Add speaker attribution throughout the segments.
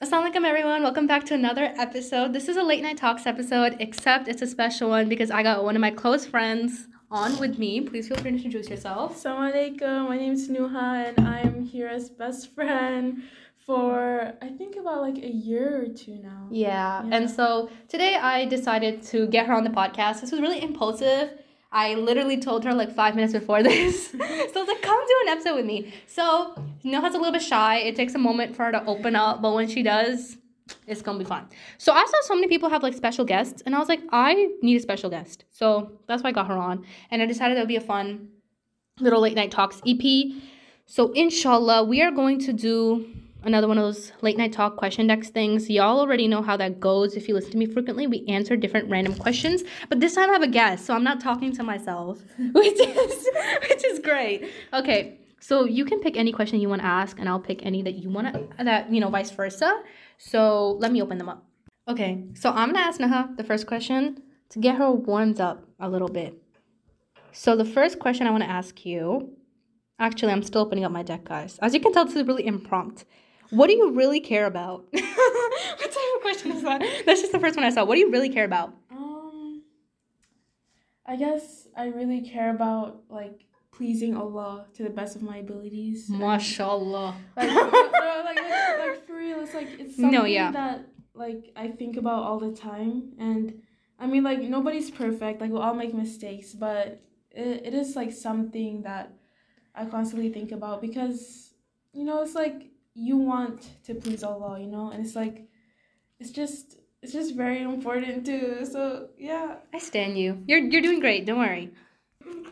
Speaker 1: Assalamualaikum everyone. Welcome back to another episode. This is a late night talks episode, except it's a special one because I got one of my close friends on with me. Please feel free to introduce yourself.
Speaker 2: Assalamualaikum. My name is Nuha and I am here as best friend for I think about like a year or two now.
Speaker 1: Yeah.
Speaker 2: Yeah.
Speaker 1: And so today I decided to get her on the podcast. This was really impulsive. I literally told her like five minutes before this. so I was like, come do an episode with me. So Noha's a little bit shy. It takes a moment for her to open up, but when she does, it's gonna be fun. So I saw so many people have like special guests, and I was like, I need a special guest. So that's why I got her on. And I decided that would be a fun little late night talks EP. So inshallah, we are going to do another one of those late night talk question decks things. Y'all already know how that goes. If you listen to me frequently, we answer different random questions. But this time I have a guest, so I'm not talking to myself, which is which is great. Okay, so you can pick any question you want to ask, and I'll pick any that you want to that you know vice versa. So let me open them up. Okay, so I'm gonna ask Naha the first question to get her warmed up a little bit. So the first question I want to ask you, actually, I'm still opening up my deck, guys. As you can tell, this is really impromptu. What do you really care about? what type of question is that? That's just the first one I saw. What do you really care about?
Speaker 2: Um I guess I really care about like pleasing Allah to the best of my abilities. And,
Speaker 1: Mashallah.
Speaker 2: Like, no, like, like, like for real, it's like it's something
Speaker 1: No, yeah.
Speaker 2: that like I think about all the time, and I mean like nobody's perfect. Like we'll all make mistakes, but it, it is like something that I constantly think about because you know it's like you want to please Allah, you know, and it's like it's just it's just very important too. So yeah,
Speaker 1: I stand you. You're you're doing great. Don't worry.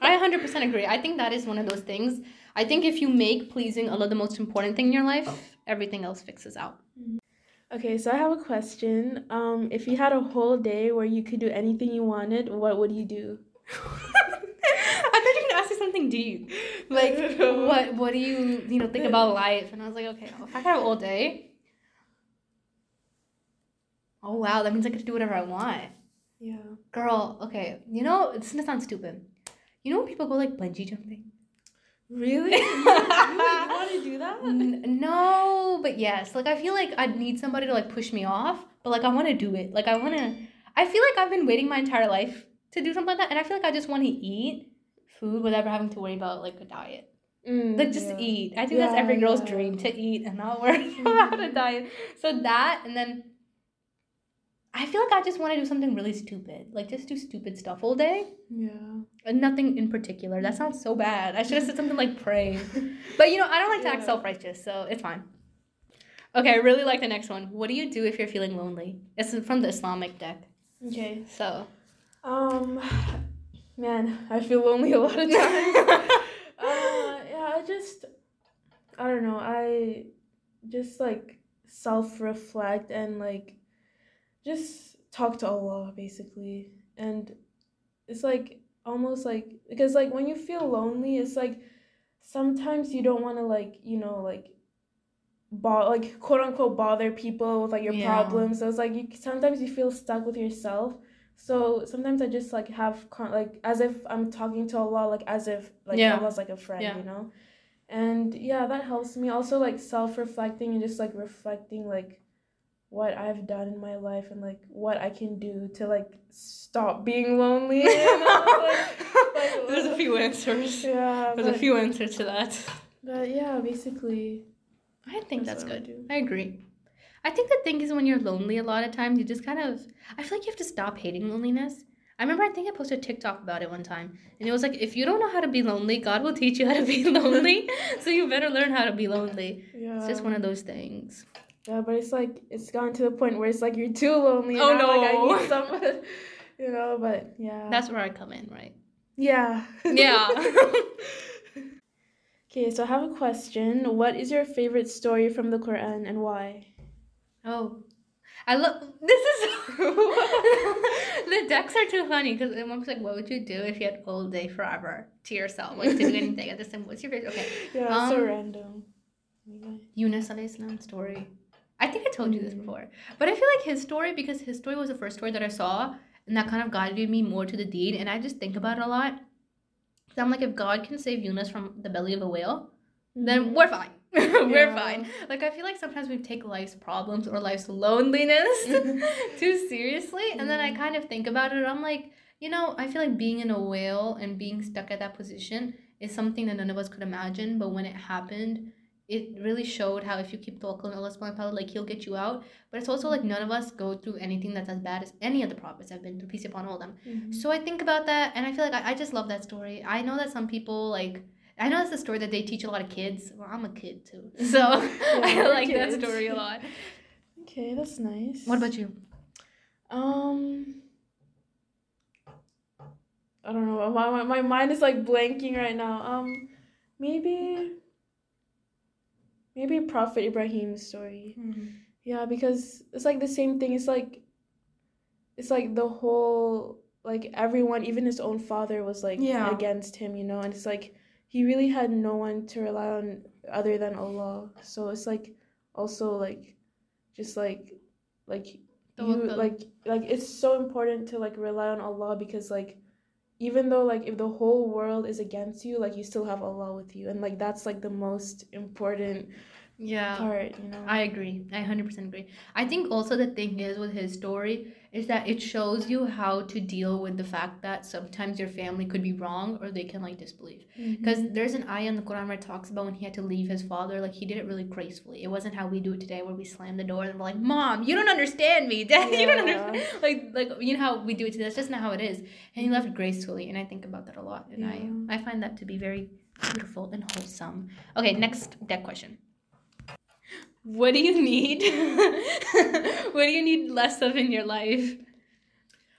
Speaker 1: I 100% agree. I think that is one of those things. I think if you make pleasing Allah the most important thing in your life, everything else fixes out.
Speaker 2: Okay, so I have a question. Um, if you had a whole day where you could do anything you wanted, what would you do?
Speaker 1: I thought you were gonna ask me something deep. Like what what do you you know think about life? And I was like, okay, if I got all day. Oh wow, that means I get to do whatever I want.
Speaker 2: Yeah.
Speaker 1: Girl, okay, you know, this is gonna sound stupid. You know when people go like bungee jumping?
Speaker 2: Really? you, you, want to do that?
Speaker 1: No, but yes. Like I feel like I'd need somebody to like push me off, but like I want to do it. Like I want to. I feel like I've been waiting my entire life to do something like that, and I feel like I just want to eat food without having to worry about like a diet.
Speaker 2: Mm,
Speaker 1: Like just
Speaker 2: yeah.
Speaker 1: eat. I think that's every girl's
Speaker 2: yeah.
Speaker 1: dream to eat and not worry about a diet. So that, and then I feel like I just want to do something really stupid, like just do stupid stuff all day.
Speaker 2: Yeah.
Speaker 1: And nothing in particular. That sounds so bad. I should have said something like pray. But you know, I don't like to act self righteous, so it's fine. Okay, I really like the next one. What do you do if you're feeling lonely? It's from the Islamic deck.
Speaker 2: Okay.
Speaker 1: So.
Speaker 2: Um, man, I feel lonely a lot of times. uh, yeah, I just, I don't know. I just like self reflect and like just talk to Allah basically. And it's like almost like because like when you feel lonely, it's like sometimes you don't want to like you know like bo- like quote unquote bother people with like your
Speaker 1: Yeah.
Speaker 2: problems. So it's like you sometimes you feel stuck with yourself. So sometimes I just like have con- like as if I'm talking to Allah, like as if like
Speaker 1: Yeah.
Speaker 2: Allah's like a friend,
Speaker 1: Yeah.
Speaker 2: you know. And yeah, that helps me also like self reflecting and just like reflecting like what I've done in my life and like what I can do to like stop being lonely. You know? like, like,
Speaker 1: There's a few answers.
Speaker 2: yeah,
Speaker 1: There's a few answers to that.
Speaker 2: but yeah, basically.
Speaker 1: I think that's,
Speaker 2: what I
Speaker 1: good.
Speaker 2: do.
Speaker 1: I agree. I think the thing is when you're lonely a lot of times you just kind of I feel like you have to stop hating loneliness. I remember I think I posted a TikTok about it one time. And it was like if you don't know how to be lonely, God will teach you how to be lonely. so you better learn how to be lonely.
Speaker 2: Yeah.
Speaker 1: It's just one of those things.
Speaker 2: Yeah, but it's like it's gotten to the point where it's like you're too lonely. and
Speaker 1: Oh,
Speaker 2: now, Like I
Speaker 1: no.
Speaker 2: need someone, you know. But yeah.
Speaker 1: That's where I come in, right?
Speaker 2: yeah.
Speaker 1: Yeah.
Speaker 2: okay, so I have a question. What is your favorite story from the Quran and why?
Speaker 1: Oh. I love this is the decks are too funny because one's like, what would you do if you had all day forever to yourself, like to do anything at this time? What's your favorite? Okay,
Speaker 2: Yeah, it's so
Speaker 1: Um,
Speaker 2: random. Anyway.
Speaker 1: Yunus alayhi story. I think I told you this
Speaker 2: Mm.
Speaker 1: before, but I feel like his story because his story was the first story that I saw, and that kind of guided me more to the deen. And I just think about it a lot. So I'm like, if God can save Yunus from the belly of a whale, then
Speaker 2: Mhm.
Speaker 1: we're fine. We're
Speaker 2: Yeah.
Speaker 1: fine. Like I feel like sometimes we take life's problems or life's loneliness too seriously, and then I
Speaker 2: Mhm.
Speaker 1: kind of think about it. I'm like, you know, I feel like being in a whale and being stuck at that position is something that none of us could imagine. But when it happened, it really showed how if you keep tawakkul on Allah subhanahu wa ta'ala, like He'll get you out. But it's also like none of us go through anything that's as bad as any of the prophets have been through. Peace upon all of them.
Speaker 2: Mhm.
Speaker 1: So I think about that, and I feel like I, I just love that story. I know that some people like. I know it's a story that they teach a lot of kids. Well, I'm a kid too, so I
Speaker 2: we're
Speaker 1: like that story a lot.
Speaker 2: Okay, that's nice.
Speaker 1: What about you?
Speaker 2: Um, I don't know. My, my my mind is like blanking right now. Um, maybe. Maybe Prophet Ibrahim's story. Yeah, because it's like the same thing. It's like. It's like the whole like everyone, even his own father, was like
Speaker 1: Yeah.
Speaker 2: against him. You know, and it's like he really had no one to rely on other than Allah. So it's like also like, just like, like you like like it's so important to like rely on Allah because like even though like if the whole world is against you like you still have Allah with you and like that's like the most important
Speaker 1: Yeah.
Speaker 2: part you know
Speaker 1: I agree. I 100% agree. I think also the thing is with his story is that it shows you how to deal with the fact that sometimes your family could be wrong or they can like disbelieve. Mm-hmm. Because there's an ayah in the Quran where it talks about when he had to leave his father, like he did it really gracefully. It wasn't how we do it today where we slam the door and we're like, Mom, you don't understand me. Dad, you don't understand. Like, like you know how we do it today. That's just not how it is. And he left gracefully. And I think about that a lot. And
Speaker 2: Yeah.
Speaker 1: I, I find that to be very beautiful and wholesome. Okay, next deck question. What do you need? what do you need less of in your life?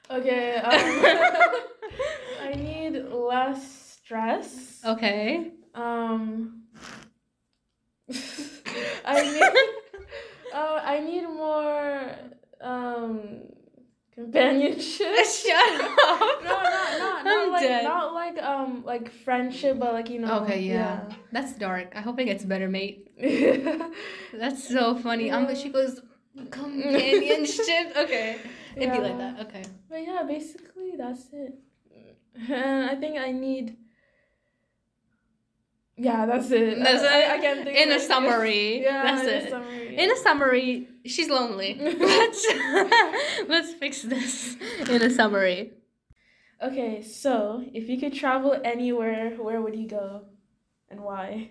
Speaker 2: okay um, I need less stress
Speaker 1: Okay.
Speaker 2: um I need uh, I need more um companionship
Speaker 1: Shut up.
Speaker 2: no, not not
Speaker 1: I'm
Speaker 2: not like
Speaker 1: dead.
Speaker 2: not like um like friendship, but like you know.
Speaker 1: Okay, yeah. That's dark. I hope it gets better, mate. That's so funny. Um,
Speaker 2: Yeah.
Speaker 1: she goes companionship. Okay, it'd be like that. Okay.
Speaker 2: but yeah, basically that's it. And I think I need. Yeah, that's it.
Speaker 1: That's
Speaker 2: I,
Speaker 1: it?
Speaker 2: I, can't think.
Speaker 1: In a summary,
Speaker 2: Yeah,
Speaker 1: that's
Speaker 2: in
Speaker 1: it.
Speaker 2: A summary.
Speaker 1: In a summary, she's lonely. let's let's fix this in a summary.
Speaker 2: okay, so if you could travel anywhere, where would you go, and why?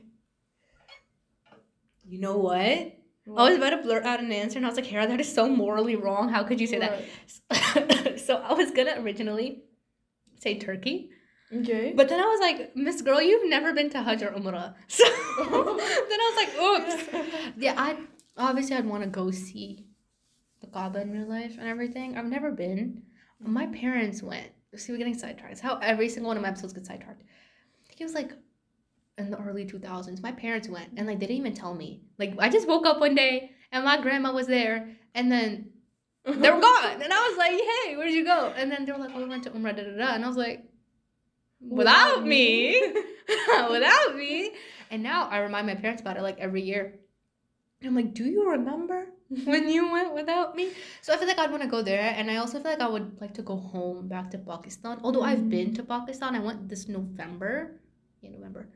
Speaker 1: You know what? I was about to blurt out an answer, and I was like, "Hera, that is so morally wrong. How could you say that?" so I was gonna originally say Turkey,
Speaker 2: Okay.
Speaker 1: but then I was like, "Miss Girl, you've never been to Hajj or Umrah." So then I was like, "Oops." Yeah, I obviously I'd want to go see the Kaaba in real life and everything. I've never been. My parents went. See, we're getting sidetracked. How every single one of my episodes get sidetracked. I think it was like in the early 2000s. My parents went and like they didn't even tell me. Like I just woke up one day and my grandma was there and then they were gone. And I was like, hey, where'd you go? And then they were like, oh, we went to Umrah, da da da. And I was like, without me. without me. And now I remind my parents about it like every year. And I'm like, do you remember when you went without me? So I feel like I'd want to go there. And I also feel like I would like to go home back to Pakistan. Although I've been to Pakistan, I went this November. Yeah, November.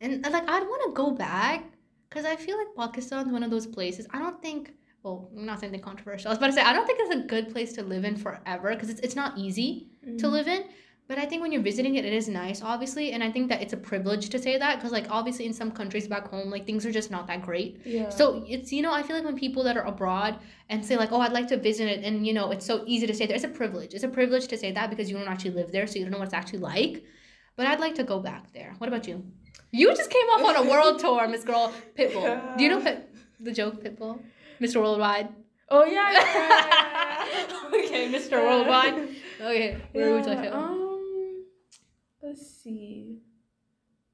Speaker 1: And like, I'd want to go back because I feel like Pakistan's one of those places. I don't think, well, I'm not saying anything controversial. I was about to say, I don't think it's a good place to live in forever because it's, it's not easy
Speaker 2: Mm-hmm.
Speaker 1: to live in. But I think when you're visiting it, it is nice, obviously. And I think that it's a privilege to say that because, like, obviously in some countries back home, like, things are just not that great.
Speaker 2: Yeah.
Speaker 1: So it's, you know, I feel like when people that are abroad and say, like, oh, I'd like to visit it, and, you know, it's so easy to say there, it's a privilege. It's a privilege to say that because you don't actually live there, so you don't know what it's actually like. But I'd like to go back there. What about you? You just came off on a world tour, Miss Girl. Pitbull. Do you know Pit- the joke, Pitbull? Mr. Worldwide.
Speaker 2: Oh yeah. yeah, yeah, yeah, yeah.
Speaker 1: Okay, Mr. Worldwide. Okay, where would you like to go?
Speaker 2: Let's see.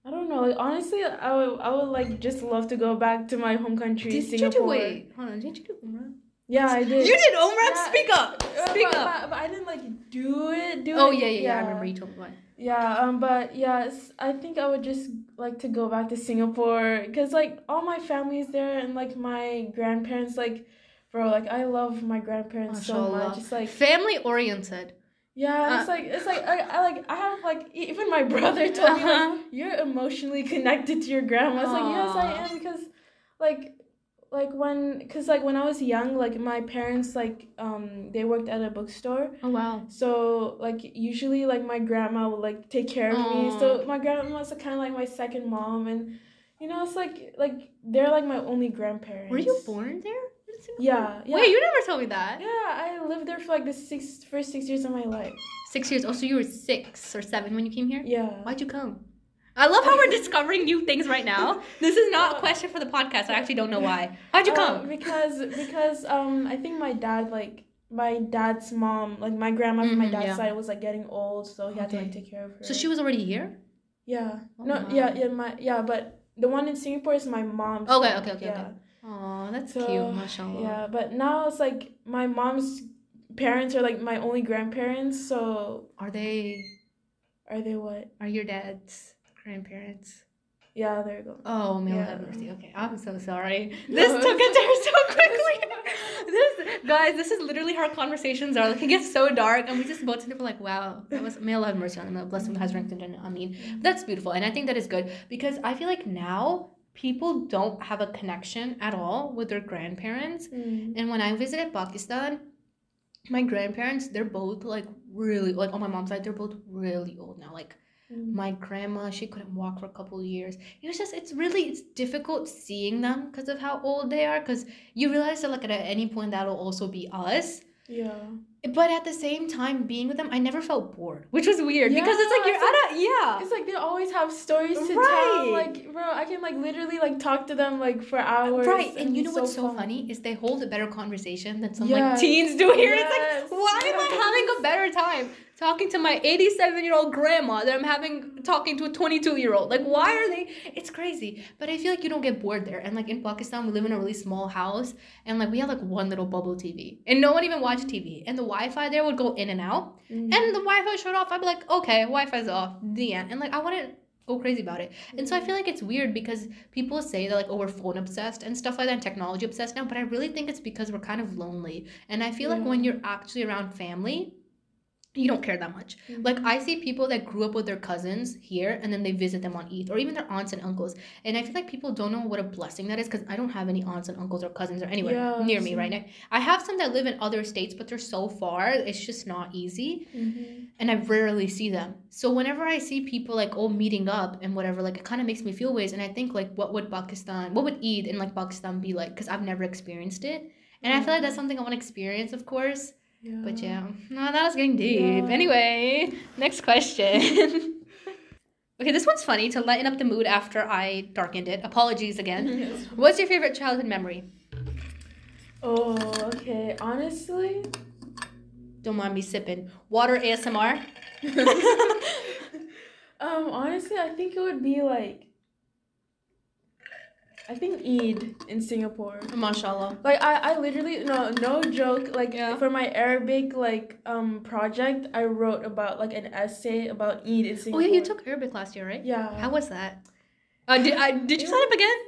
Speaker 2: I don't know. Like, honestly, I would, I would like just love to go back to my home country,
Speaker 1: Did
Speaker 2: Singapore.
Speaker 1: you do wait? Hold on, didn't you do Umrah?
Speaker 2: Yeah, I did.
Speaker 1: You did Umrah?
Speaker 2: Yeah.
Speaker 1: Speak up. Speak
Speaker 2: but,
Speaker 1: up.
Speaker 2: But, but I didn't like do it. Do
Speaker 1: Oh
Speaker 2: it.
Speaker 1: yeah, yeah, yeah. I remember you told me why.
Speaker 2: Yeah, um, but yes, I think I would just like to go back to Singapore because like all my family is there and like my grandparents, like, bro, like I love my grandparents so much. It's like
Speaker 1: Family oriented.
Speaker 2: Yeah,
Speaker 1: Uh,
Speaker 2: it's like it's like I, I like I have like even my brother told me
Speaker 1: Uh-huh.
Speaker 2: like you're emotionally connected to your grandma. It's like yes, I am because like like when because like when I was young, like my parents like um they worked at a bookstore.
Speaker 1: Oh wow.
Speaker 2: So like usually like my grandma would like take care of me. So my grandma grandma's kind of like my second mom, and you know it's like like they're like my only grandparents.
Speaker 1: Were you born there?
Speaker 2: Yeah, yeah.
Speaker 1: Wait, you never told me that.
Speaker 2: Yeah, I lived there for like the six first six years of my life.
Speaker 1: Six years. Oh, so you were six or seven when you came here.
Speaker 2: Yeah.
Speaker 1: Why'd you come? I love how we're discovering new things right now. This is not a question for the podcast. I actually don't know why. Why'd you
Speaker 2: Uh,
Speaker 1: come?
Speaker 2: because because um I think my dad like my dad's mom like my grandma from my
Speaker 1: Mhm,
Speaker 2: dad's
Speaker 1: yeah.
Speaker 2: side was like getting old, so he had to like take care of her.
Speaker 1: So she was already here.
Speaker 2: yeah
Speaker 1: Oh,
Speaker 2: no
Speaker 1: wow.
Speaker 2: yeah yeah my yeah but the one in Singapore is my mom's.
Speaker 1: Okay, okay, okay,
Speaker 2: yeah.
Speaker 1: okay. Oh, that's
Speaker 2: So,
Speaker 1: cute, mashallah.
Speaker 2: Yeah, but now it's like my mom's parents are like my only grandparents. So
Speaker 1: Are they?
Speaker 2: are they what?
Speaker 1: Are your dad's grandparents?
Speaker 2: Yeah, there you go.
Speaker 1: Oh, may Allah
Speaker 2: Yeah.
Speaker 1: have mercy. Okay, I'm so sorry.
Speaker 2: No,
Speaker 1: This took it there so quickly. this, guys, this is literally how conversations are. Like, it gets so dark, and we just both sit there like, wow, that was may Allah have mercy on him. Bless him, has ranked in Jannah. I mean, that's beautiful, and I think that is good because I feel like now people don't have a connection at all with their grandparents.
Speaker 2: Mm.
Speaker 1: And when I visited Pakistan, my grandparents, they're both like really like on my mom's side, they're both really old now. Like
Speaker 2: Mm.
Speaker 1: my grandma, she couldn't walk for a couple of years. It was just it's really it's difficult seeing them because of how old they are. Because you realize that like at any point that'll also be us.
Speaker 2: Yeah.
Speaker 1: But at the same time, being with them, I never felt bored, which was weird yeah, because it's like you're at a yeah.
Speaker 2: It's like they always have stories to
Speaker 1: Right.
Speaker 2: tell. Like, bro, I can like literally like talk to them like for hours.
Speaker 1: Right, and you know
Speaker 2: it's
Speaker 1: what's so
Speaker 2: fun.
Speaker 1: funny is they hold a better conversation than some
Speaker 2: Yes.
Speaker 1: like teens do here.
Speaker 2: Yes.
Speaker 1: It's like, why am I having a better time talking to my 87 year old grandma that I'm having talking to a 22 year old? Like, why are they? It's crazy. But I feel like you don't get bored there. And like in Pakistan, we live in a really small house, and like we have like one little bubble TV, and no one even watched TV, and the Wi-Fi there would go in and out,
Speaker 2: Mhm.
Speaker 1: and the Wi-Fi shut off. I'd be like, okay, Wi-Fi's off, the end, and like I wouldn't go crazy about it. And so I feel like it's weird because people say that like oh we're phone obsessed and stuff like that and technology obsessed now, but I really think it's because we're kind of lonely. And I feel like when you're actually around family, you don't care that much.
Speaker 2: Mhm.
Speaker 1: Like I see people that grew up with their cousins here and then they visit them on Eid or even their aunts and uncles. And I feel like people don't know what a blessing that is because I don't have any aunts and uncles or cousins or anywhere
Speaker 2: Yeah,
Speaker 1: near me right now. I have some that live in other states, but they're so far, it's just not easy
Speaker 2: Mhm.
Speaker 1: and I rarely see them. So whenever I see people like oh meeting up and whatever, like it kind of makes me feel ways. And I think like what would Pakistan, what would Eid in like Pakistan be like? Because I've never experienced it, and I feel like that's something I want to experience, of course.
Speaker 2: Yeah.
Speaker 1: But yeah, no, that was getting deep.
Speaker 2: Yeah.
Speaker 1: Anyway, next question. okay, this one's funny to lighten up the mood after I darkened it. Apologies again.
Speaker 2: Yes.
Speaker 1: What's your favorite childhood memory?
Speaker 2: Oh, okay. Honestly,
Speaker 1: Don't mind me sipping water ASMR.
Speaker 2: um, honestly, I think it would be like. I think Eid in Singapore.
Speaker 1: Mashallah.
Speaker 2: Like I, I literally no no joke like
Speaker 1: Yeah.
Speaker 2: for my Arabic like um project I wrote about like an essay about Eid in
Speaker 1: Oh
Speaker 2: Singapore.
Speaker 1: yeah, you took Arabic last year, right?
Speaker 2: Yeah.
Speaker 1: How was that? Uh, did I did you sign up again?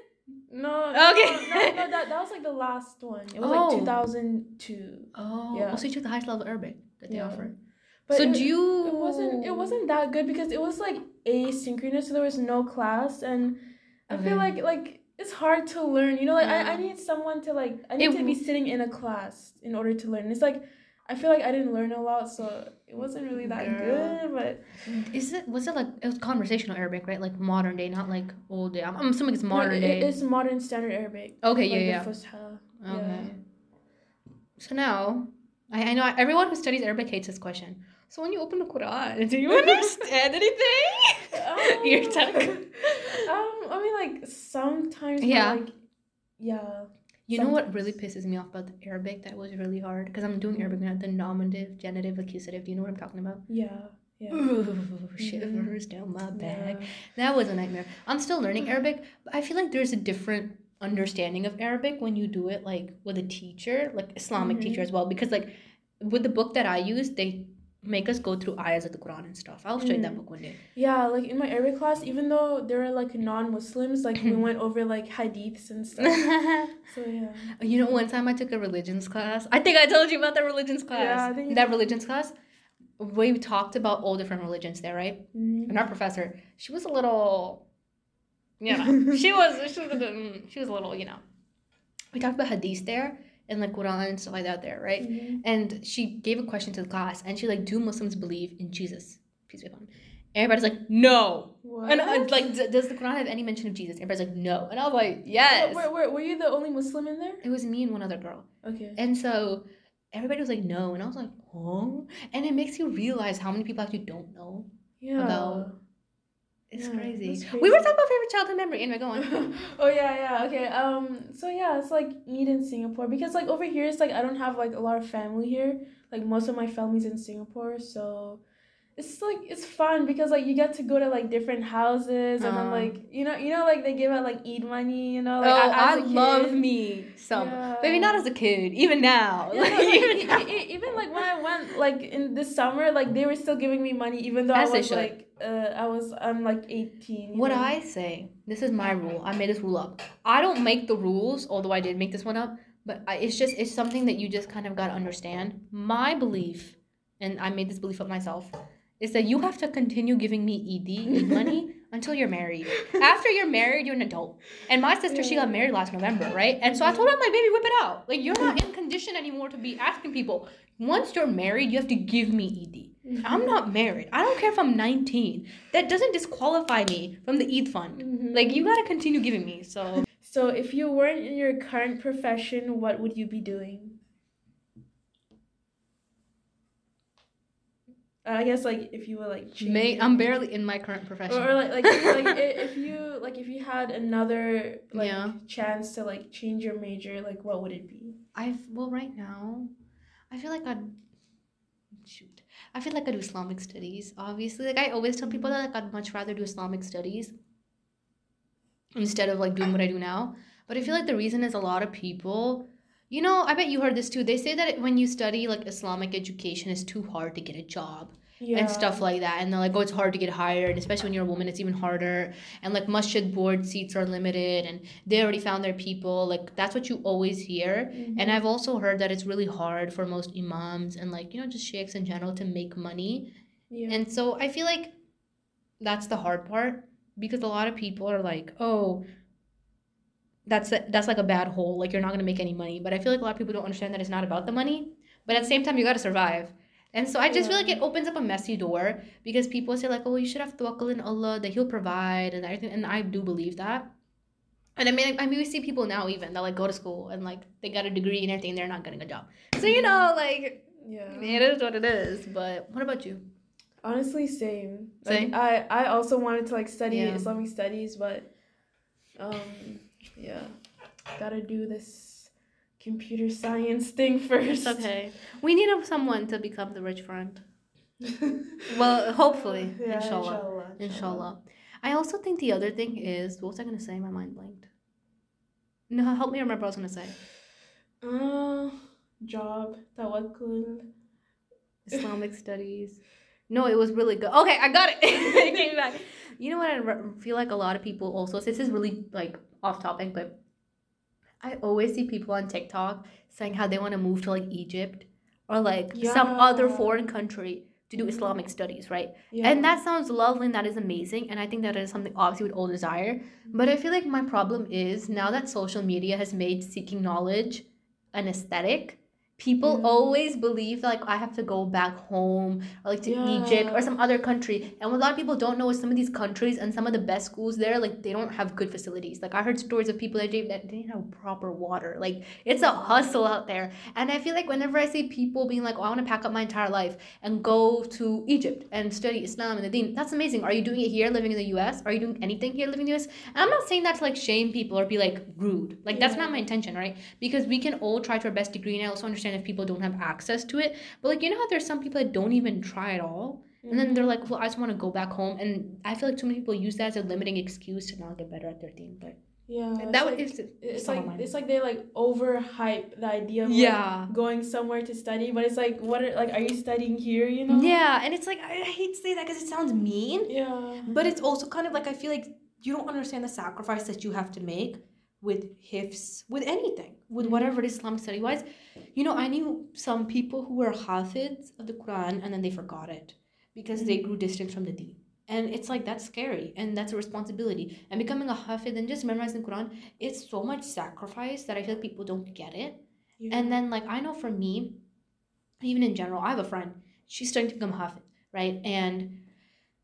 Speaker 2: No.
Speaker 1: Okay.
Speaker 2: No, no, no, that, that was like the last one. It was
Speaker 1: Oh.
Speaker 2: like 2002.
Speaker 1: Oh,
Speaker 2: Yeah.
Speaker 1: so you took the highest level Arabic that they
Speaker 2: Yeah.
Speaker 1: offer.
Speaker 2: But
Speaker 1: so
Speaker 2: it,
Speaker 1: do you?
Speaker 2: It wasn't. It wasn't that good because it was like asynchronous, so there was no class, and I
Speaker 1: Okay.
Speaker 2: feel like like it's hard to learn. You know, like I, I need someone to like I need
Speaker 1: It
Speaker 2: to be sitting in a class in order to learn. It's like I feel like I didn't learn a lot, so it wasn't really that
Speaker 1: Girl.
Speaker 2: good. But
Speaker 1: Is it was it like it was conversational Arabic, right? Like modern day, not like old day. I'm, I'm assuming it's
Speaker 2: no,
Speaker 1: modern
Speaker 2: it-
Speaker 1: day.
Speaker 2: it's modern standard Arabic.
Speaker 1: okay,
Speaker 2: like
Speaker 1: yeah, yeah.
Speaker 2: Fusha.
Speaker 1: Okay. So now, I, I know everyone who studies Arabic hates this question. So when you open the Quran, do you understand anything?
Speaker 2: Um,
Speaker 1: Ear tuck.
Speaker 2: I mean, like sometimes.
Speaker 1: Yeah.
Speaker 2: Like, yeah.
Speaker 1: You know what really pisses me off about the Arabic that was really hard? Because I'm doing Arabic now, the nominative, genitive, accusative. Do you know what I'm talking about?
Speaker 2: Yeah. Yeah.
Speaker 1: Ooh, shivers down my back.
Speaker 2: Yeah.
Speaker 1: That was a nightmare. I'm still learning Arabic, but I feel like there's a different understanding of Arabic when you do it like with a teacher, like Islamic
Speaker 2: Mhm.
Speaker 1: teacher as well. Because like with the book that I use, they make us go through ayahs of the Quran and stuff. I'll show you that
Speaker 2: Mm.
Speaker 1: book one day.
Speaker 2: Yeah, like in my Arabic class, even though there are like non-Muslims, like we went over like hadiths and stuff. So yeah.
Speaker 1: you know, one time I took a religions class. I think I told you about that religions class.
Speaker 2: Yeah, I think
Speaker 1: that religions class. we talked about all different religions there, right?
Speaker 2: Mhm.
Speaker 1: And our professor, she was a little, you know, she was she was, mm, she was a little, you know. We talked about hadith there and like Quran and stuff like that there, right?
Speaker 2: Mhm.
Speaker 1: And she gave a question to the class, and she like, "Do Muslims believe in Jesus?" Peace be upon him. Everybody's like, "No."
Speaker 2: What?
Speaker 1: And uh, like, d- does the Quran have any mention of Jesus? Everybody's like, "No." And I was like, "Yes."
Speaker 2: Were, were, were you the only Muslim in there?
Speaker 1: It was me and one other girl.
Speaker 2: Okay.
Speaker 1: And so everybody was like, no. And I was like, huh? And it makes you realize how many people actually don't know.
Speaker 2: Yeah.
Speaker 1: about- It's
Speaker 2: Yeah,
Speaker 1: crazy.
Speaker 2: that's
Speaker 1: We were talking about favorite childhood memory. Anyway, go on.
Speaker 2: oh yeah, yeah, okay. Um, so yeah, it's like Eid in Singapore because like over here, it's like I don't have like a lot of family here. Like most of my family's in Singapore, so it's like it's fun because like you get to go to like different houses and then
Speaker 1: Uh.
Speaker 2: like you know you know like they give out like Eid money, you know. Like,
Speaker 1: oh, I love me some.
Speaker 2: Yeah.
Speaker 1: Maybe not as a kid, even now.
Speaker 2: Yeah,
Speaker 1: Like,
Speaker 2: no,
Speaker 1: even
Speaker 2: e-
Speaker 1: now.
Speaker 2: e- e- even like when I went like in this summer, like they were still giving me money even though I was like uh I was I'm like eighteen.
Speaker 1: What
Speaker 2: know?
Speaker 1: I say, this is my rule. I made this rule up. I don't make the rules, although I did make this one up. But I, it's just it's something that you just kind of gotta understand. My belief, and I made this belief up myself, is that you have to continue giving me Eidi, Eid money until you're married. After you're married, you're an adult. And my sister, she got married last November, right? And so I told her, I'm like, baby, whip it out. Like you're not in condition anymore to be asking people. Once you're married, you have to give me Eidi. I'm not married. I don't care if I'm 19. That doesn't disqualify me from the Eid fund.
Speaker 2: Mhm.
Speaker 1: Like you gotta continue giving me. So
Speaker 2: So if you weren't in your current profession, what would you be doing? I guess like if you were like your
Speaker 1: I'm barely in my current profession.
Speaker 2: or, or like like like if you like if you had another like
Speaker 1: Yeah.
Speaker 2: chance to like change your major, like what would it be?
Speaker 1: I've well right now, I feel like I'd shoot. I feel like I do Islamic studies. Obviously, like I always tell people that like I'd much rather do Islamic studies instead of like doing what I do now. But I feel like the reason is a lot of people. You know, I bet you heard this too. They say that when you study like Islamic education, it's too hard to get a job.
Speaker 2: Yeah.
Speaker 1: and stuff like that. And they're like, oh, it's hard to get hired, especially when you're a woman, it's even harder. And like masjid board seats are limited, and they already found their people. Like that's what you always hear.
Speaker 2: Mhm.
Speaker 1: And I've also heard that it's really hard for most imams and like you know just sheikhs in general to make money.
Speaker 2: yeah.
Speaker 1: And so I feel like that's the hard part because a lot of people are like, oh. That's that's like a bad hole. Like you're not gonna make any money. But I feel like a lot of people don't understand that it's not about the money. But at the same time, you gotta survive. And so I just feel like it opens up a messy door because people say like, oh, you should have tawakkul in Allah that He'll provide and everything, and I do believe that. And I mean, I mean, we see people now even that like go to school and like they got a degree and everything, they're not getting a job. So you know, like
Speaker 2: yeah.
Speaker 1: it is what it is. But what about you?
Speaker 2: Honestly, same.
Speaker 1: Same?
Speaker 2: Like, I I also wanted to like study
Speaker 1: Yeah.
Speaker 2: Islamic studies, but um, yeah, gotta do this computer science thing first.
Speaker 1: It's okay. We need someone to become the rich friend. Well, hopefully,
Speaker 2: Yeah,
Speaker 1: inshallah.
Speaker 2: inshallah.
Speaker 1: Inshallah. I also think the other thing is what was I gonna say? My mind blanked. No, help me remember what I was gonna say.
Speaker 2: Uh, job, tawakkul.
Speaker 1: Islamic studies. No, it was really good. Okay, I got it. it came back. You know what? I feel like a lot of people also. This is really like off topic, but I always see people on TikTok saying how they want to move to like Egypt or like some other foreign country to do. Islamic studies, right?
Speaker 2: Yeah.
Speaker 1: And that sounds lovely and that is amazing. And I think that is something obviously we'd all desire. But I feel like my problem is now that social media has made seeking knowledge an aesthetic, people
Speaker 2: Yeah.
Speaker 1: always believe like I have to go back home or like to Egypt or some other country. And what a lot of people don't know is some of these countries and some of the best schools there, like they don't have good facilities. Like I heard stories of people that didn't, have proper water. Like it's a hustle out there. And I feel like whenever I see people being like, oh, I want to pack up my entire life and go to Egypt and study Islam and the Deen. That's amazing. Are you doing it here, living in the U.S.? Are you doing anything here, living in the U.S.? And I'm not saying that to like shame people or be like rude. Like that's not my intention, right? Because we can all try to our best degree, and I also understand if people don't have access to it. But like you know how there's some people that don't even try at all, and then they're mm-hmm. like, well, I just want to go back home, and I feel like too many people use that as a limiting excuse to not get better at their thing. But
Speaker 2: yeah,
Speaker 1: that
Speaker 2: like,
Speaker 1: was
Speaker 2: it's like it's like they like overhype the idea of like,
Speaker 1: yeah.
Speaker 2: going somewhere to study, but it's like what are, like are you studying here? You know?
Speaker 1: Yeah, and it's like I, I hate to say that because it sounds mean,
Speaker 2: Yeah.
Speaker 1: but it's also kind of like I feel like you don't understand the sacrifice that you have to make with hifz with anything. With
Speaker 2: Mhm.
Speaker 1: whatever Islamic study wise. You know, I knew some people who were hafids of the Quran and then they forgot it because they
Speaker 2: Mhm.
Speaker 1: grew distant from the deen. And it's like that's scary and that's a responsibility. And becoming a hafid and just memorizing the Quran, it's so much sacrifice that I feel like people don't get it.
Speaker 2: Yeah.
Speaker 1: And then like I know for me, even in general, I have a friend. She's starting to become hafid, right? And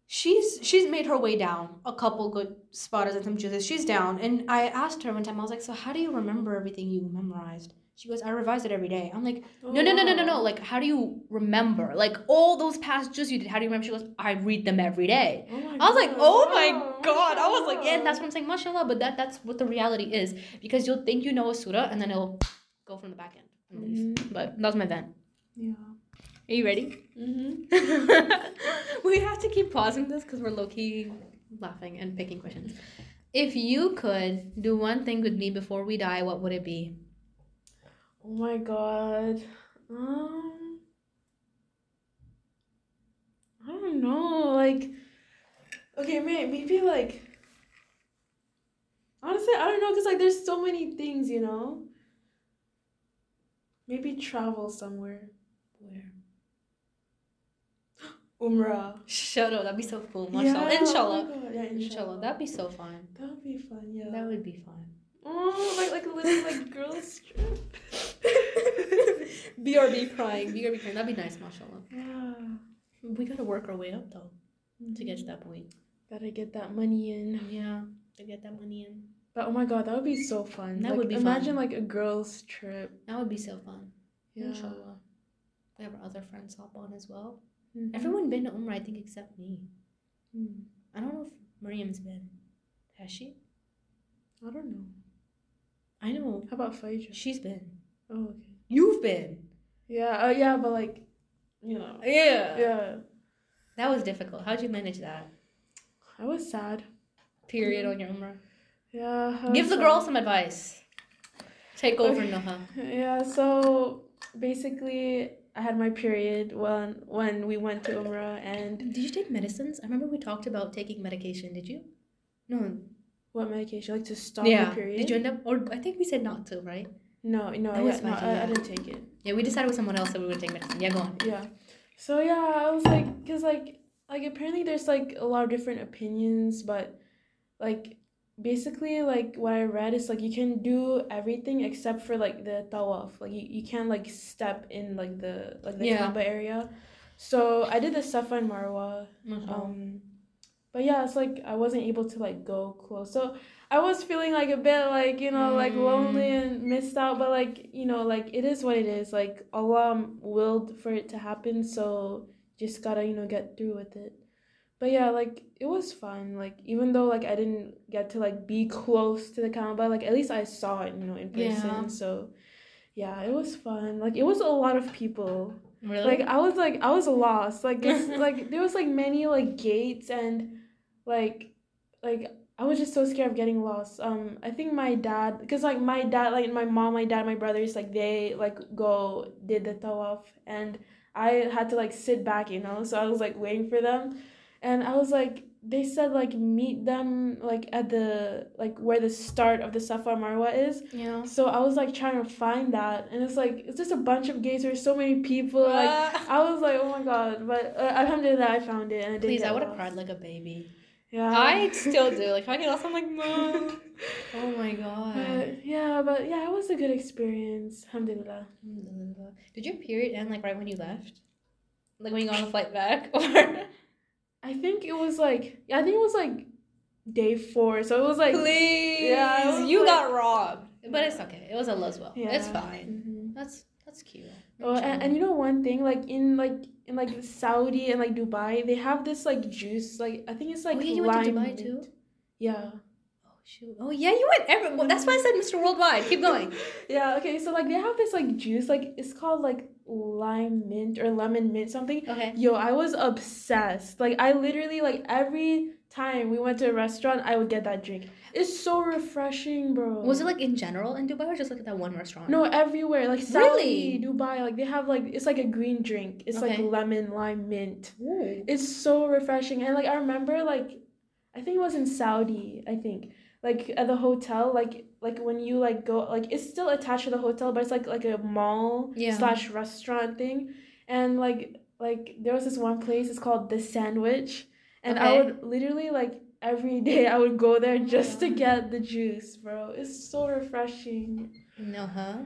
Speaker 1: she's she's made her way down a couple good spotters and some juzes. She's down. And I asked her one time, I was like, So how do you remember everything you memorized? She goes, I revise it every day. I'm like, no, no, no, no, no, no. Like, how do you remember? Like all those past juzes you did, how do you remember? She goes, I read them every day.
Speaker 2: Oh
Speaker 1: I was like, oh my
Speaker 2: wow,
Speaker 1: god. I was like, yeah, that's what I'm saying, mashallah. But that that's what the reality is. Because you'll think you know a surah and then it'll go from the back end. and leave.
Speaker 2: Mhm.
Speaker 1: But that was my vent.
Speaker 2: Yeah.
Speaker 1: Are you ready?
Speaker 2: Mm-hmm.
Speaker 1: we have to keep pausing this because we're low key laughing and picking questions. If you could do one thing with me before we die, what would it be?
Speaker 2: Oh my god. Um. I don't know. Like. Okay, may- maybe like. Honestly, I don't know, cause like there's so many things, you know. Maybe travel somewhere.
Speaker 1: Where?
Speaker 2: Umrah.
Speaker 1: Shut up. That'd be so cool.
Speaker 2: Yeah,
Speaker 1: Mashallah.
Speaker 2: oh
Speaker 1: Inshallah.
Speaker 2: God, Yeah,
Speaker 1: Inshallah.
Speaker 2: inshallah.
Speaker 1: That'd be so fun.
Speaker 2: That would be fun. Yeah.
Speaker 1: That would be fun.
Speaker 2: Oh, like like a little like girls trip.
Speaker 1: BRB crying. BRB crying. That'd be nice, mashallah.
Speaker 2: Yeah.
Speaker 1: We gotta work our way up though to get to mm-hmm. that point.
Speaker 2: Gotta get that money in.
Speaker 1: Yeah, to get that money in.
Speaker 2: But oh my god, that would be so fun.
Speaker 1: That
Speaker 2: Like,
Speaker 1: would be
Speaker 2: imagine
Speaker 1: fun.
Speaker 2: like a girls trip.
Speaker 1: That would be so fun.
Speaker 2: Yeah.
Speaker 1: Inshallah. We have our other friends hop on as well.
Speaker 2: Mhm.
Speaker 1: Everyone been to Umrah, I think, except me.
Speaker 2: Hmm.
Speaker 1: I don't know if Miriam's been. Has she?
Speaker 2: I don't know.
Speaker 1: I know.
Speaker 2: How about Faija?
Speaker 1: She's been.
Speaker 2: Oh okay.
Speaker 1: You've been.
Speaker 2: Yeah. Uh, yeah, but like, you know.
Speaker 1: Yeah.
Speaker 2: Yeah.
Speaker 1: That was difficult. How'd you manage that?
Speaker 2: I was sad.
Speaker 1: Period on your Umrah.
Speaker 2: Yeah.
Speaker 1: Give the
Speaker 2: sad.
Speaker 1: girl some advice. Take over,
Speaker 2: Okay.
Speaker 1: Noha.
Speaker 2: Yeah. So basically, I had my period when when we went to Umrah, and
Speaker 1: Did you take medicines? I remember we talked about taking medication. Did you? No.
Speaker 2: what medication? Like to stop
Speaker 1: yeah.
Speaker 2: the period.
Speaker 1: Did you end up? Or I think we said not to, right?
Speaker 2: No, no,
Speaker 1: That
Speaker 2: yeah,
Speaker 1: was
Speaker 2: no, I, I didn't take it.
Speaker 1: Yeah, we decided with someone else that we would take medicine. Yeah, go on.
Speaker 2: Yeah. So yeah, I was like, cause like, like apparently there's like a lot of different opinions, but like basically like what I read is like you can do everything except for like the tawaf. Like you, you can't like step in like the like the
Speaker 1: Yeah.
Speaker 2: Kaaba area. So I did the Safa and Marwa. Um, but yeah, it's like I wasn't able to like go close. So I was feeling like a bit like you know like
Speaker 1: Mm.
Speaker 2: lonely and missed out. But like you know like it is what it is. Like Allah willed for it to happen, so just gotta you know get through with it. But yeah, like it was fun. Like even though like I didn't get to like be close to the Kaaba, like at least I saw it you know in person.
Speaker 1: Yeah.
Speaker 2: So yeah, it was fun. Like it was a lot of people
Speaker 1: Really?
Speaker 2: like i was like i was lost like it's like there was like many like gates and like like i was just so scared of getting lost um i think my dad because like my dad like my mom my dad my brothers like they like go did the tawaf and i had to like sit back you know so i was like waiting for them and i was like they said like meet them like at the like where the start of the safa marwa is
Speaker 1: yeah.
Speaker 2: so I was like trying to find that, and it's like it's just a bunch of gates. There's so many people. Like I was like, oh my god! But uh, alhamdulillah, I found it, and I
Speaker 1: Please, I would have cried like a baby.
Speaker 2: Yeah.
Speaker 1: I still do. Like, if I get lost, I'm like, mom. Oh my god.
Speaker 2: But, yeah, but yeah, it was a good experience. Alhamdulillah.
Speaker 1: Alhamdulillah. Did your period end like right when you left? Like when you got on the flight back? Or
Speaker 2: I think it was like I think it was like day four. So it was like
Speaker 1: please.
Speaker 2: Yeah,
Speaker 1: you
Speaker 2: like-
Speaker 1: got robbed. But it's okay. It was a as well.
Speaker 2: yeah,
Speaker 1: It's fine.
Speaker 2: mhm.
Speaker 1: That's that's cute.
Speaker 2: Oh, and, and you know one thing, like in like in like Saudi and like Dubai, they have this like juice. Like I think it's like
Speaker 1: Oh, yeah, you went to Dubai too?
Speaker 2: Yeah.
Speaker 1: Oh shoot. Oh yeah, you went every. Well, that's why I said Mr. Worldwide. Keep going.
Speaker 2: Yeah, okay, so like they have this like juice, like it's called like lime mint or lemon mint something.
Speaker 1: Okay.
Speaker 2: Yo, I was obsessed. Like I literally like every time we went to a restaurant, I would get that drink. It's so refreshing, bro.
Speaker 1: Was it like in general in Dubai or just like at that one restaurant?
Speaker 2: No, everywhere. Like Saudi,
Speaker 1: Really?
Speaker 2: Dubai, like they have like it's like a green drink. It's like lemon lime mint.
Speaker 1: Ooh.
Speaker 2: It's so refreshing. And like I remember like I think it was in Saudi, I think. like at the hotel, like like when you like go like it's still attached to the hotel, but it's like like a mall
Speaker 1: Yeah.
Speaker 2: slash restaurant thing, and like like there was this one place. It's called the Sandwich, and I would literally like every day I would go there just to get the juice, bro. It's so refreshing.
Speaker 1: No, huh?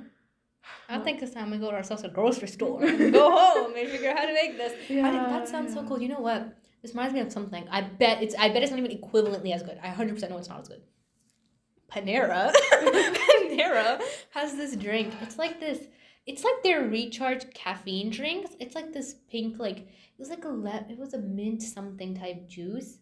Speaker 1: I think it's time we go to ourselves a grocery store go home and figure out how to make this. I think that sounds so cool. You know what? This reminds me of something. I bet it's. I bet it's not even equivalently as good. I hundred percent know it's not as good. Panera, Panera has this drink. It's like this. It's like their recharge caffeine drinks. It's like this pink, like it was like a le- It was a mint something type juice.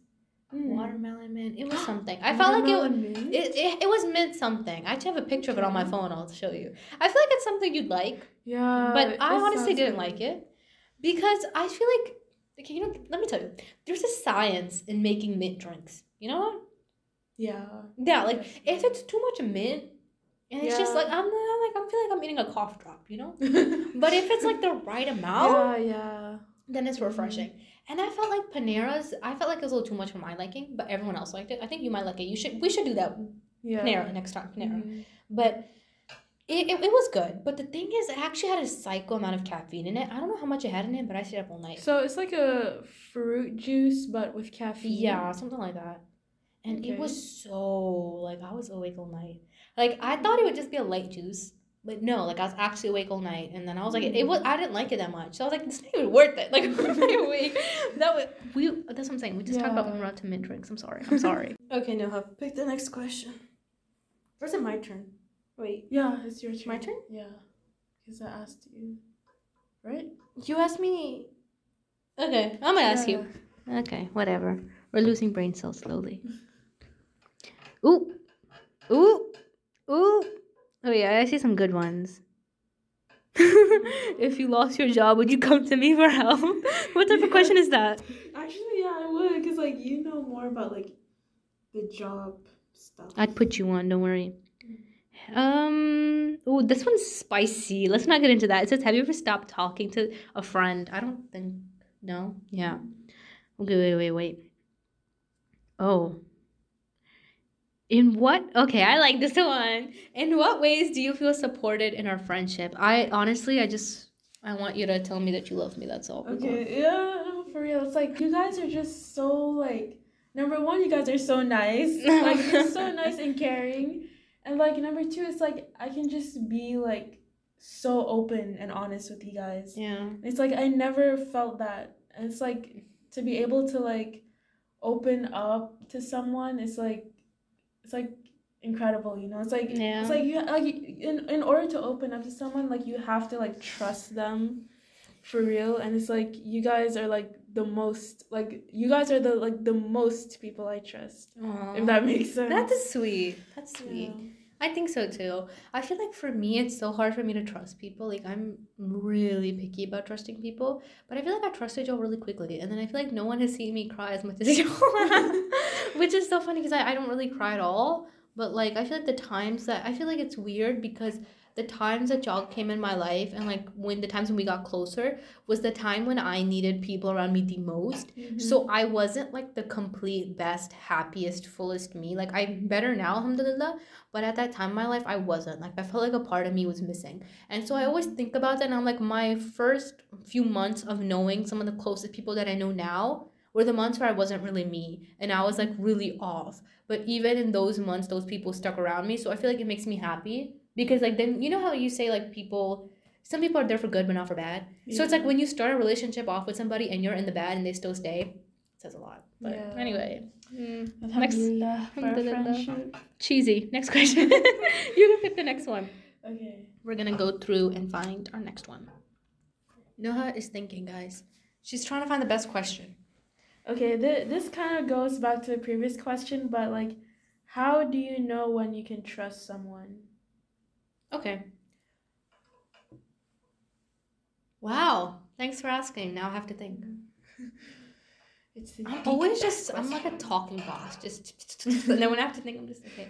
Speaker 2: Mm.
Speaker 1: Watermelon mint. It was something. I felt like it.
Speaker 2: Mint?
Speaker 1: It, it, it was mint something. I actually have a picture of it on my phone. I'll show you. I feel like it's something you'd like,
Speaker 2: Yeah,
Speaker 1: but I honestly didn't
Speaker 2: good.
Speaker 1: like it because I feel like, okay, you know, let me tell you, there's a science in making mint drinks. You know what?
Speaker 2: Yeah.
Speaker 1: Yeah, like if it's too much mint, and it's just like I'm not like I feel like I'm eating a cough drop, you know. But if it's like the right amount,
Speaker 2: yeah, yeah.
Speaker 1: then it's refreshing. And I felt like Panera's. I felt like it was a little too much for my liking, but everyone else liked it. I think you might like it. You should. We should do that
Speaker 2: Yeah.
Speaker 1: Panera next time. Panera.
Speaker 2: Mhm.
Speaker 1: but it, it, it was good. But the thing is, it actually had a psycho amount of caffeine in it. I don't know how much it had in it, but I stayed up all night.
Speaker 2: So it's like a fruit juice, but with caffeine.
Speaker 1: Yeah, something like that. And it was so like I was awake all night. Like I thought it would just be a light juice, but no, like I was actually awake all night. And then I was like, it, it was I didn't like it that much. So I was like, it's not even worth it. Like I'm awake. That was we. That's what I'm saying. We just talked about
Speaker 2: Yeah.
Speaker 1: when we're out to mint drinks. I'm sorry. I'm sorry. okay, Noha, pick the next question. Or is it my turn? Wait,
Speaker 2: Yeah, it's your turn.
Speaker 1: my turn.
Speaker 2: Yeah. Because I asked you. Right?
Speaker 1: You asked me. Okay, I'm gonna ask you. Okay, whatever. We're losing brain cells slowly. Ooh, ooh, ooh. Oh yeah, I see some good ones. if you lost your job, would you come to me for help? what type of question is that?
Speaker 2: Actually, yeah, I would. Because, like, you know more about, like, the job stuff.
Speaker 1: I'd put you on. Don't worry. Um. Oh, this one's spicy. Let's not get into that. It says, "Have you ever stopped talking to a friend?" I don't think. No. Yeah. Okay. Wait. Wait. Wait. Oh. In what? Okay, I like this one. In what ways do you feel supported in our friendship? I honestly, I just, I want you to tell me that you love me. That's all.
Speaker 2: Okay, yeah, for real. It's like you guys are just so like number one, you guys are so nice. Like you're so nice and caring. And like number two, it's like I can just be like so open and honest with you guys.
Speaker 1: Yeah.
Speaker 2: It's like I never felt that. And it's like to be able to like open up to someone it's like it's like incredible, you know? It's like
Speaker 1: Yeah.
Speaker 2: it's like you like in in order to open up to someone, like you have to like trust them for real. And it's like you guys are like the most like you guys are the like the most people I trust. If that makes sense.
Speaker 1: That's sweet. That's sweet.
Speaker 2: Yeah.
Speaker 1: I think so too. I feel like for me, it's so hard for me to trust people. Like I'm really picky about trusting people, but I feel like I trusted y'all really quickly, and then I feel like no one has seen me cry as much as y'all, which is so funny because I, I don't really cry at all. But like I feel like the times that I feel like it's weird because the times that y'all came in my life and like when the times when we got closer was the time when I needed people around me the most.
Speaker 2: Mhm.
Speaker 1: So I wasn't like the complete best, happiest, fullest me. Like I'm better now, alhamdulillah. But at that time in my life, I wasn't. Like I felt like a part of me was missing. And so I always think about that and I'm like, my first few months of knowing some of the closest people that I know now were the months where I wasn't really me. And I was like really off. But even in those months, those people stuck around me. So I feel like it makes me happy. Because like then you know how you say like people some people are there for good but not for bad. So it's like when you start a relationship off with somebody and you're in the bad and they still stay, it says a lot. But
Speaker 2: Yeah.
Speaker 1: anyway, mm, next
Speaker 2: Alhamdulillah for our
Speaker 1: Alhamdulillah.
Speaker 2: friendship.
Speaker 1: cheesy. Next question. you can pick the next one.
Speaker 2: Okay.
Speaker 1: We're gonna go through and find our next one. Noha is thinking, guys. She's trying to find the best question.
Speaker 2: Okay, th- this kind of goes back to the previous question, but like, how do you know when you can trust someone?
Speaker 1: Okay. Wow. Thanks for asking. Now I have to think.
Speaker 2: It's
Speaker 1: I'm always just I'm like a talking boss. Just and then when I have to think, I'm just okay.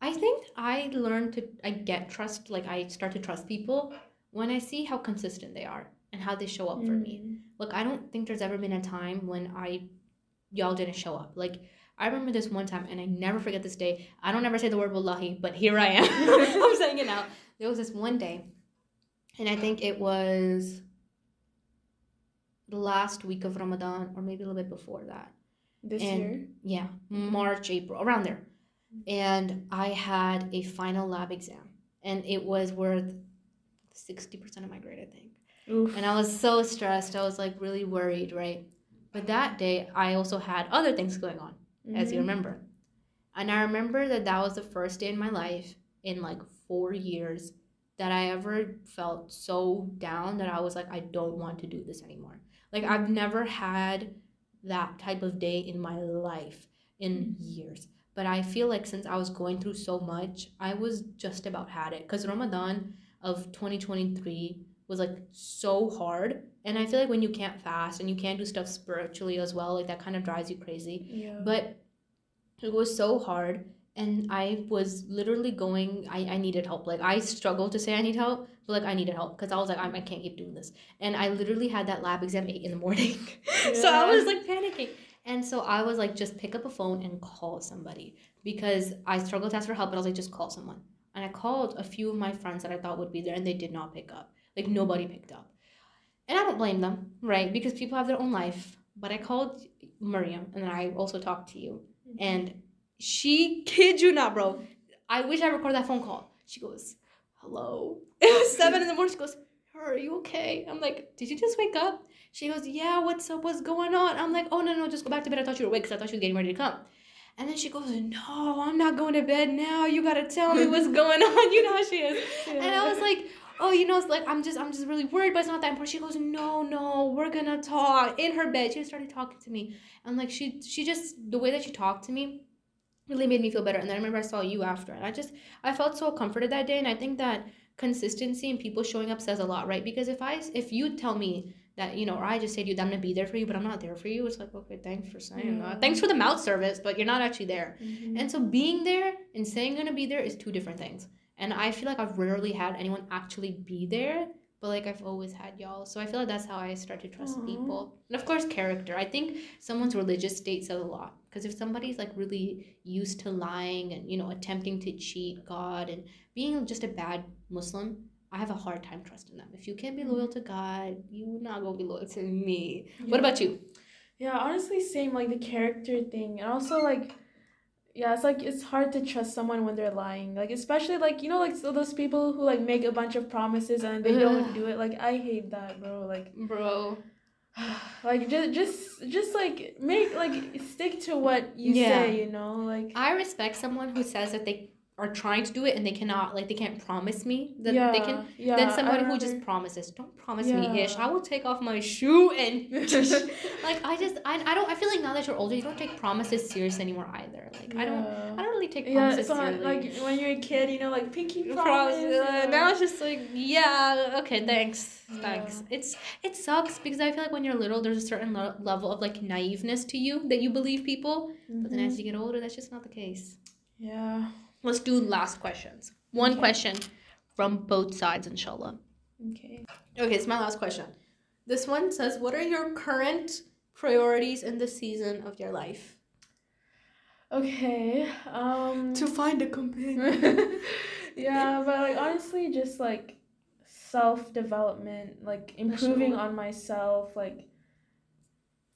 Speaker 1: I think I learned to I get trust like I start to trust people when I see how consistent they are and how they show up for me.
Speaker 2: Mm.
Speaker 1: Look, I don't think there's ever been a time when I y'all didn't show up. Like I remember this one time, and I never forget this day. I don't ever say the word wallahi, but here I am. I'm saying it now. There was this one day, and I think it was the last week of Ramadan, or maybe a little bit before that.
Speaker 2: This
Speaker 1: And-
Speaker 2: year.
Speaker 1: Yeah, March, April, around there. And I had a final lab exam, and it was worth 60% of my grade, I think.
Speaker 2: Oof.
Speaker 1: And I was so stressed. I was like really worried, right? But that day, I also had other things going on, as you
Speaker 2: Mhm.
Speaker 1: remember. And I remember that that was the first day in my life in like four years that I ever felt so down that I was like, I don't want to do this anymore. Like, I've never had that type of day in my life in years. But I feel like since I was going through so much, I was just about had it. Because Ramadan of 2023 was like so hard. And I feel like when you can't fast and you can't do stuff spiritually as well, like that kind of drives you crazy.
Speaker 2: Yeah.
Speaker 1: But it was so hard. And I was literally going, I, I needed help. Like, I struggled to say I need help, but like, I needed help because I was like, I, I can't keep doing this. And I literally had that lab exam 8 in the morning. so I was like panicking. And so I was like, just pick up a phone and call somebody because I struggled to ask for help, but I was like, just call someone. And I called a few of my friends that I thought would be there, and they did not pick up. Like, nobody picked up. And I don't blame them, right? Because people have their own life. But I called Miriam, and then I also talked to you. Mm-hmm. And she, kid you not, bro. I wish I recorded that phone call. She goes, hello. It was seven in the morning. She goes, are you okay? I'm like, did you just wake up? She goes, yeah, what's up? What's going on? I'm like, oh, no, no, just go back to bed. I thought you were awake because I thought you were getting ready to come. And then she goes, no, I'm not going to bed now. You got to tell me what's going on. You know how she is. And I was like, oh, you know, it's like I'm just I'm just really worried, but it's not that important. She goes, no, no, we're gonna talk. In her bed, she started talking to me, and like she she just the way that she talked to me really made me feel better. And then I remember I saw you after, and I just I felt so comforted that day. And I think that consistency and people showing up says a lot, right? Because if I if you tell me that you know, or I just say to you that I'm gonna be there for you, but I'm not there for you, it's like okay, thanks for saying
Speaker 2: Yeah.
Speaker 1: that. Thanks for the mouth service, but you're not actually there.
Speaker 2: Mhm.
Speaker 1: And so being there and saying gonna be there is two different things. And I feel like I've rarely had anyone actually be there, but like I've always had y'all. So I feel like that's how I start to trust
Speaker 2: Aw.
Speaker 1: people. And of course, character. I think someone's religious state says a lot. Because if somebody's like really used to lying and, you know, attempting to cheat God and being just a bad Muslim, I have a hard time trusting them. If you can't be mm-hmm. loyal to God, you're not gonna be loyal to me. What about you?
Speaker 2: Yeah, honestly, same like the character thing, and also like, yeah, it's like it's hard to trust someone when they're lying. Like especially like you know like so those people who like make a bunch of promises and they don't do it. Like I hate that, bro. Like,
Speaker 1: Bro.
Speaker 2: like just just just like make like stick to what you
Speaker 1: Yeah.
Speaker 2: say. You know, like
Speaker 1: I respect someone who says that they are trying to do it and they cannot, like, they can't promise me that
Speaker 2: yeah,
Speaker 1: they can.
Speaker 2: Yeah,
Speaker 1: Then somebody who just promises, don't promise me, ish. I will take off my shoe and like I just I, I don't I feel like now that you're older, you don't take promises serious anymore either. Like I don't I don't really take
Speaker 2: Yeah,
Speaker 1: promises
Speaker 2: not
Speaker 1: seriously.
Speaker 2: like when you're a kid, you know, like pinky promise.
Speaker 1: Uh, now it's just like yeah okay thanks thanks it's it sucks because i feel like when you're little there's a certain lo- level of like naiveness to you that you believe people but then as you get older that's just not the case
Speaker 2: yeah.
Speaker 1: Let's do last questions one
Speaker 2: Okay.
Speaker 1: question from both sides inshallah
Speaker 2: Okay.
Speaker 1: okay it's my last question this one says what are your current priorities in the season of your life
Speaker 2: Okay. Um.
Speaker 1: To find a companion
Speaker 2: yeah, but like honestly, just like self development, like improving on myself, like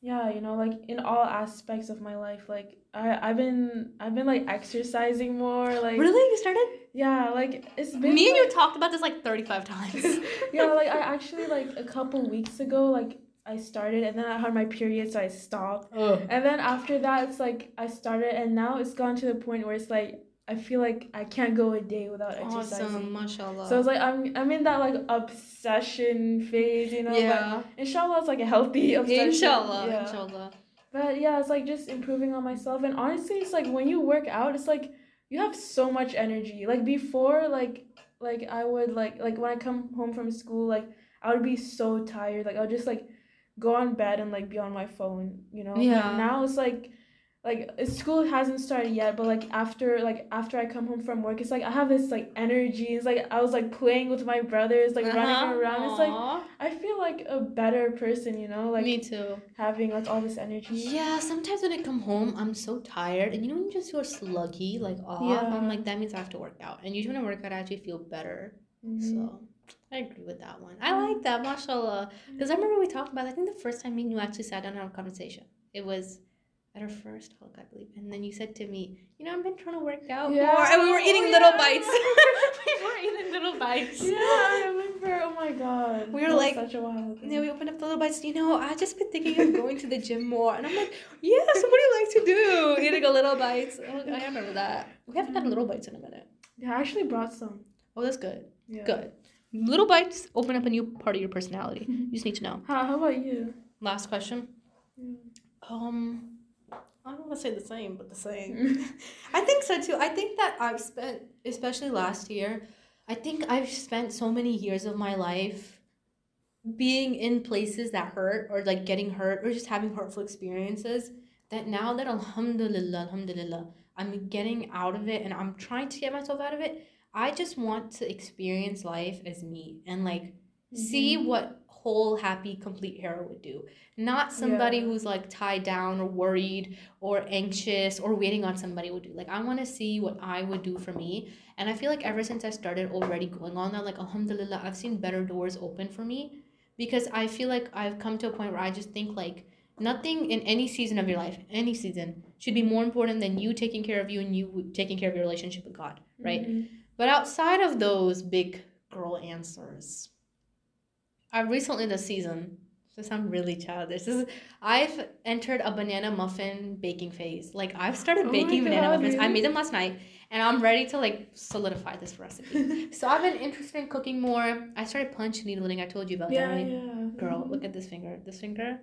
Speaker 2: yeah, you know, like in all aspects of my life. Like I I've been I've been like exercising more. Like
Speaker 1: really you started
Speaker 2: yeah, like it's been
Speaker 1: me and
Speaker 2: like-
Speaker 1: you talked about this like 35 times
Speaker 2: yeah, like I actually like a couple weeks ago, like I started and then I had my period, so I stopped.
Speaker 1: oh.
Speaker 2: And then after that, it's like I started, and now it's gone to the point where it's like I feel like I can't go a day without exercising.
Speaker 1: Awesome, mashallah.
Speaker 2: So it's like I'm I'm in that like obsession phase, you know.
Speaker 1: yeah.
Speaker 2: But inshallah, it's like a healthy obsession.
Speaker 1: Inshallah,
Speaker 2: Yeah.
Speaker 1: inshallah.
Speaker 2: But yeah, it's like just improving on myself, and honestly, it's like when you work out, it's like you have so much energy. Like before, like like I would like like when I come home from school, like I would be so tired. Like I would just like go on bed and like be on my phone, you know.
Speaker 1: Yeah.
Speaker 2: now it's like like school hasn't started yet, but like after like after I come home from work, it's like I have this like energy. It's like I was like playing with my brothers, like
Speaker 1: Uh-huh.
Speaker 2: running around. It's like I feel like a better person, you know, like
Speaker 1: me too.
Speaker 2: having like all this energy.
Speaker 1: Yeah, sometimes when I come home, I'm so tired, and you know when you just feel sluggy, like off.
Speaker 2: Yeah.
Speaker 1: I'm like that means I have to work out, and usually when I work out, I actually feel better.
Speaker 2: Mhm.
Speaker 1: So I agree with that one. I like that, mashallah. Because I remember we talked about. I think the first time me and you actually sat down and had a conversation. It was at our first talk, I believe, and then you said to me, "You know, I've been trying to work out
Speaker 2: Yeah.
Speaker 1: more," and we were eating
Speaker 2: Oh,
Speaker 1: little
Speaker 2: yeah.
Speaker 1: bites. we were eating little bites.
Speaker 2: Yeah, I remember. Oh my god.
Speaker 1: We were
Speaker 2: That
Speaker 1: like-
Speaker 2: such a wild ago.
Speaker 1: Yeah, we opened up the little bites. You know, I just been thinking of going to the gym more, and I'm like, yeah, somebody likes to do eating a little bites. Oh, I remember that. We haven't had little bites in a minute.
Speaker 2: Yeah, I actually brought some.
Speaker 1: Oh, that's good.
Speaker 2: Yeah.
Speaker 1: Good. Little bites open up a new part of your personality. You just need to know.
Speaker 2: How, how about you?
Speaker 1: Last question. Um, I don't want to say the same, but the same. Mm. I think so too. I think that I've spent, especially last year, I think I've spent so many years of my life being in places that hurt or like getting hurt or just having hurtful experiences that now that alhamdulillah, alhamdulillah, I'm getting out of it and I'm trying to get myself out of it. I just want to experience life as me and like see mm-hmm. what whole happy complete hero would do not somebody
Speaker 2: Yeah.
Speaker 1: who's like tied down or worried or anxious or waiting on somebody would do like i want to see what i would do for me and i feel like ever since i started already going on that like alhamdulillah i've seen better doors open for me because i feel like i've come to a point where i just think like nothing in any season of your life any season should be more important than you taking care of you and you taking care of your relationship with god right
Speaker 2: Mhm.
Speaker 1: but outside of those big girl answers, I recently this season, to sound really childish, this is I've entered a banana muffin baking phase. Like I've started
Speaker 2: Oh
Speaker 1: baking banana
Speaker 2: God,
Speaker 1: muffins. I made them last night and I'm ready to like solidify this recipe. so I've been interested in cooking more. I started punch needling. I told you about that,
Speaker 2: yeah,
Speaker 1: right?
Speaker 2: yeah.
Speaker 1: Girl, look at this finger. This finger.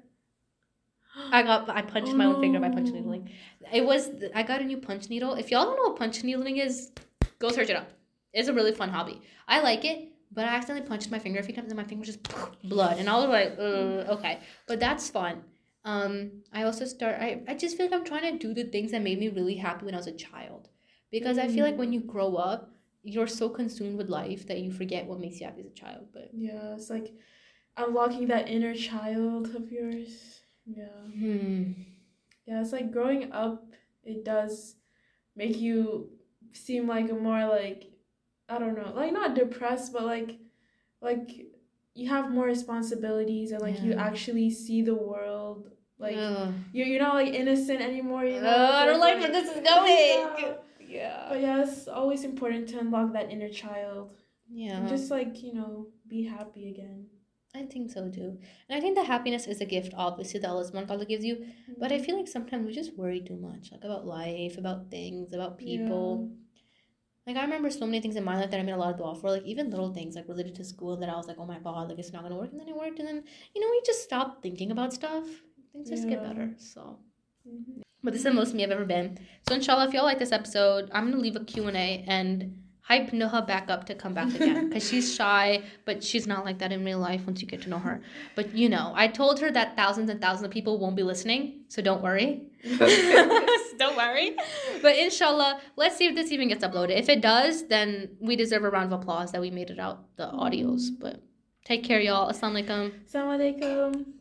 Speaker 1: I got I punched my own finger by punch
Speaker 2: Oh.
Speaker 1: needling. It was I got a new punch needle. If y'all don't know what punch needling is, go search it up. It's a really fun hobby. I like it, but I accidentally punched my finger a few times and my finger just blood, and I was like, uh, okay, but that's fun. Um, I also start. I I just feel like I'm trying to do the things that made me really happy when I was a child, because I feel like when you grow up, you're so consumed with life that you forget what makes you happy as a child. But
Speaker 2: Yeah, it's like unlocking that inner child of yours. Yeah.
Speaker 1: hmm.
Speaker 2: Yeah, it's like growing up, it does make you seem like a more like I don't know, like not depressed, but like like you have more responsibilities and like you actually see the world like
Speaker 1: Ugh.
Speaker 2: you're, you're not like innocent anymore, you know.
Speaker 1: Oh, I don't like where this is going.
Speaker 2: Yeah.
Speaker 1: Yeah.
Speaker 2: But yeah, it's always important to unlock that inner child.
Speaker 1: Yeah.
Speaker 2: And just like, you know, be happy again.
Speaker 1: I think so too. And I think that happiness is a gift, obviously, that Allah subhanahu gives you. But I mm-hmm. feel like sometimes we just worry too much, like about life, about things, about people. Like I remember so many things in my life that I made a lot of dua for, like even little things like related to school that I was like, oh my god, like it's not gonna work, and then it worked, and then you know we just stop thinking about stuff. Things just get better. So,
Speaker 2: Mhm.
Speaker 1: but this is the most me I've ever been. So inshallah, if y'all like this episode, I'm gonna leave a Q and A and hype Noha back up to come back again because she's shy, but she's not like that in real life once you get to know her. But you know, I told her that thousands and thousands of people won't be listening, so don't worry. don't worry. But inshallah, let's see if this even gets uploaded. If it does, then we deserve a round of applause that we made it out the audios. But take care, y'all. Assalamu alaikum.
Speaker 2: Assalamu alaikum.